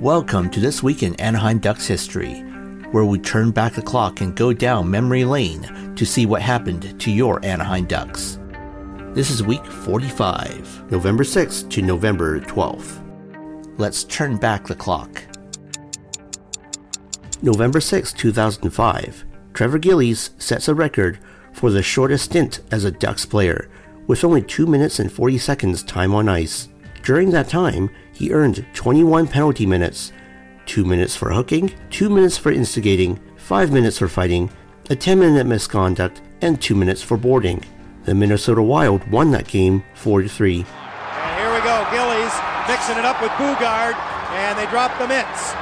Welcome to This Week in Anaheim Ducks History, where we turn back the clock and go down memory lane to see what happened to your Anaheim Ducks. This is week 45, November 6th to November 12th. Let's turn back the clock. November 6, 2005, Trevor Gillies sets a record for the shortest stint as a Ducks player, with only 2 minutes and 40 seconds time on ice. During that time, he earned 21 penalty minutes 2 minutes for hooking, 2 minutes for instigating, 5 minutes for fighting, a 10 minute misconduct, and 2 minutes for boarding. The Minnesota Wild won that game 4 3. And here we go, Gillies mixing it up with Boogaard, and they drop the mitts.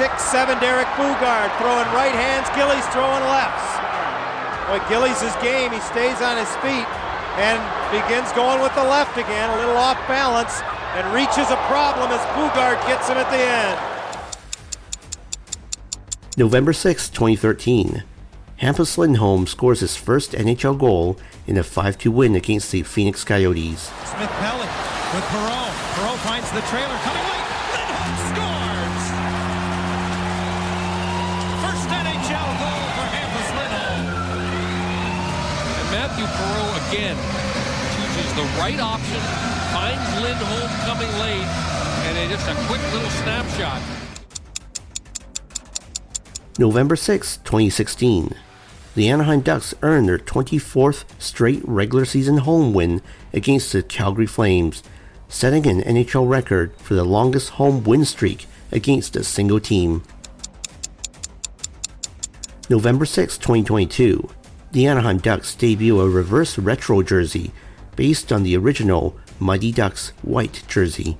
6-7 Derek Boogaard throwing right hands, Gillies throwing lefts. Boy, Gillies' game, he stays on his feet and begins going with the left again, a little off balance, and reaches a problem as Boogaard gets him at the end. November 6, 2013. Hampus Lindholm scores his first NHL goal in a 5-2 win against the Phoenix Coyotes. Smith Pelly with Perreault. Perreault finds the trailer coming late. Lindholm scores! First NHL goal Mathieu Perreault again chooses the right option, finds Lindholm coming late, and a, just a quick little snapshot. November 6, 2016. The Anaheim Ducks earned their 24th straight regular season home win against the Calgary Flames, setting an NHL record for the longest home win streak against a single team. November 6, 2022. The Anaheim Ducks debut a reverse retro jersey based on the original Mighty Ducks white jersey.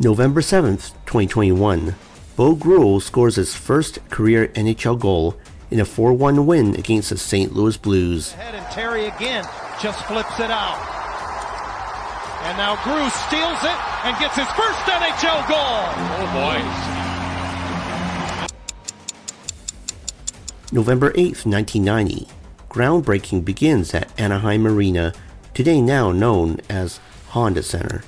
November 7th, 2021. Bo Groulx scores his first career NHL goal in a 4-1 win against the St. Louis Blues. Head and Terry again just flips it out. And now Groulx steals it and gets his first NHL goal. Oh boy. November 8th, 1990. Groundbreaking begins at Anaheim Arena, today now known as Honda Center.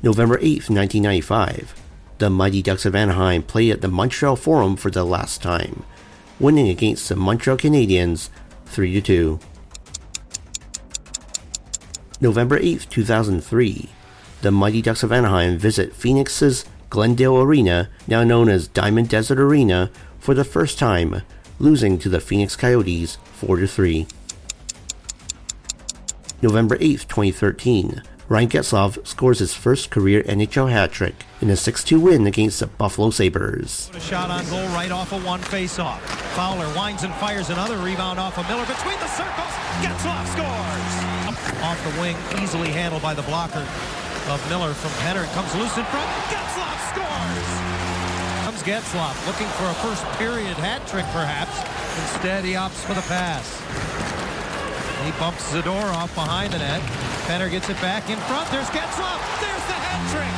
November 8th, 1995. The Mighty Ducks of Anaheim play at the Montreal Forum for the last time, winning against the Montreal Canadiens 3 2. November 8th, 2003. The Mighty Ducks of Anaheim visit Phoenix's Glendale Arena, now known as Diamond Desert Arena, for the first time, losing to the Phoenix Coyotes 4 3. November 8, 2013. Ryan Getzlaf scores his first career NHL hat trick in a 6-2 win against the Buffalo Sabres. A shot on goal right off of one face-off. Fowler winds and fires another rebound off of Miller between the circles. Getzlaf scores! Off the wing, easily handled by the blocker of Miller from Penner. Comes loose in front. Getzlaf scores! Getzlaf looking for a first period hat trick perhaps. Instead he opts for the pass. He bumps Zadorov behind the net. Penner gets it back in front. There's Getzlaf. There's the hat trick.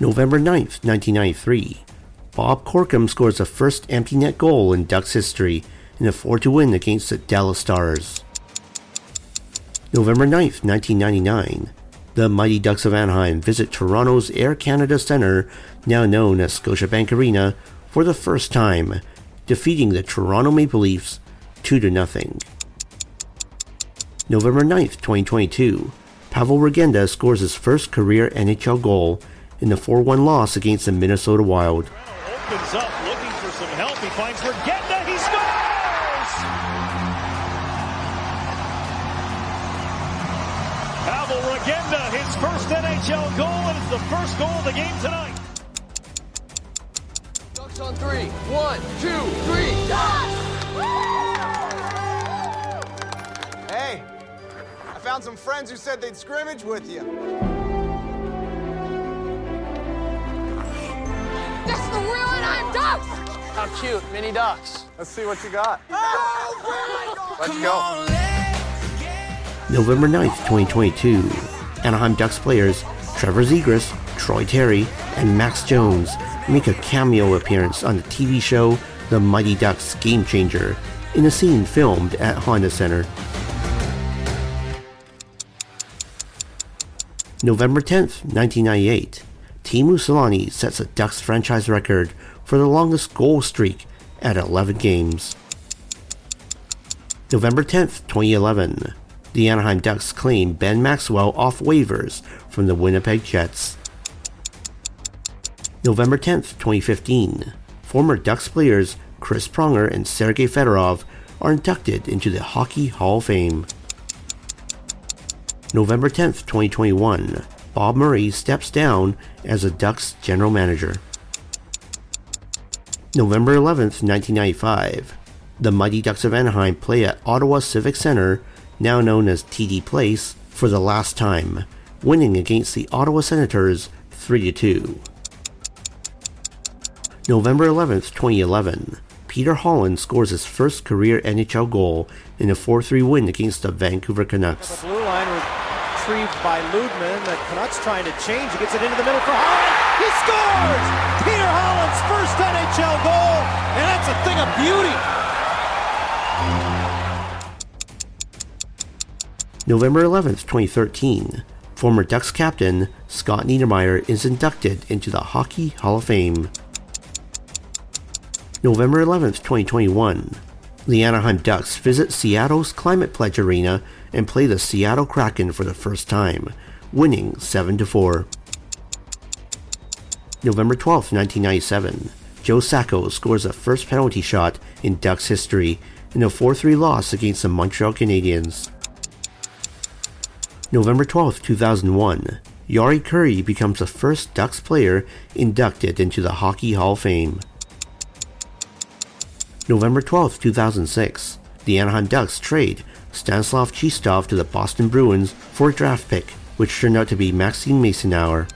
November 9th, 1993. Bob Corkum scores the first empty net goal in Ducks history in a 4 2 win against the Dallas Stars. November 9th, 1999. The Mighty Ducks of Anaheim visit Toronto's Air Canada Centre, now known as Scotiabank Arena, for the first time, defeating the Toronto Maple Leafs 2 0. November 9th, 2022. Pavel Regenda scores his first career NHL goal in the 4 1 loss against the Minnesota Wild. opens up, looking for some help. He finds Regenda. He scores! Pavel Regenda, his first NHL goal, and it's the first goal of the game tonight. Ducks on three. One, two, three. Hey, I found some friends who said they'd scrimmage with you. This is the real Anaheim Ducks! How cute, mini ducks. Let's see what you got. Oh, let's go. November 9th, 2022. Anaheim Ducks players Trevor Zegras, Troy Terry, and Max Jones make a cameo appearance on the TV show The Mighty Ducks Game Changer, in a scene filmed at Honda Center. November 10th, 1998, Teemu Selanne sets a Ducks franchise record for the longest goal streak at 11 games. November 10th, 2011, the Anaheim Ducks claim Ben Maxwell off waivers from the Winnipeg Jets. November 10, 2015, former Ducks players Chris Pronger and Sergei Fedorov are inducted into the Hockey Hall of Fame. November 10, 2021, Bob Murray steps down as the Ducks general manager. November 11, 1995, the Mighty Ducks of Anaheim play at Ottawa Civic Center, now known as TD Place, for the last time, winning against the Ottawa Senators 3 2. November 11, 2011, Peter Holland scores his first career NHL goal in a 4-3 win against the Vancouver Canucks. The blue line retrieved by Lydman. The Canucks trying to change. He gets it into the middle for Holland. He scores! Peter Holland's first NHL goal, and that's a thing of beauty. November 11th, 2013, former Ducks captain Scott Niedermayer is inducted into the Hockey Hall of Fame. November 11th, 2021, the Anaheim Ducks visit Seattle's Climate Pledge Arena and play the Seattle Kraken for the first time, winning 7 4. November 12th, 1997, Joe Sacco scores a first penalty shot in Ducks history in a 4-3 loss against the Montreal Canadiens. November 12, 2001, Jari Kurri becomes the first Ducks player inducted into the Hockey Hall of Fame. November 12, 2006, the Anaheim Ducks trade Stanislav Chistov to the Boston Bruins for a draft pick, which turned out to be Maxime Macenauer.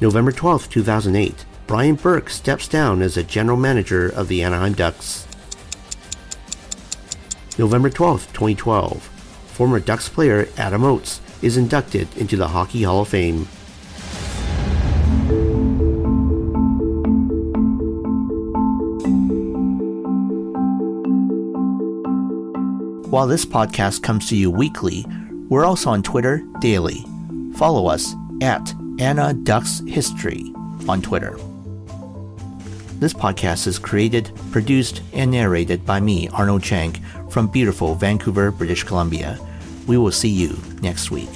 November 12, 2008, Brian Burke steps down as the general manager of the Anaheim Ducks. November 12, 2012, former Ducks player Adam Oates is inducted into the Hockey Hall of Fame. While this podcast comes to you weekly, we're also on Twitter daily. Follow us at Ana Ducks History on Twitter. This podcast is created, produced, and narrated by me, Arnold Chang, from beautiful Vancouver, British Columbia. We will see you next week.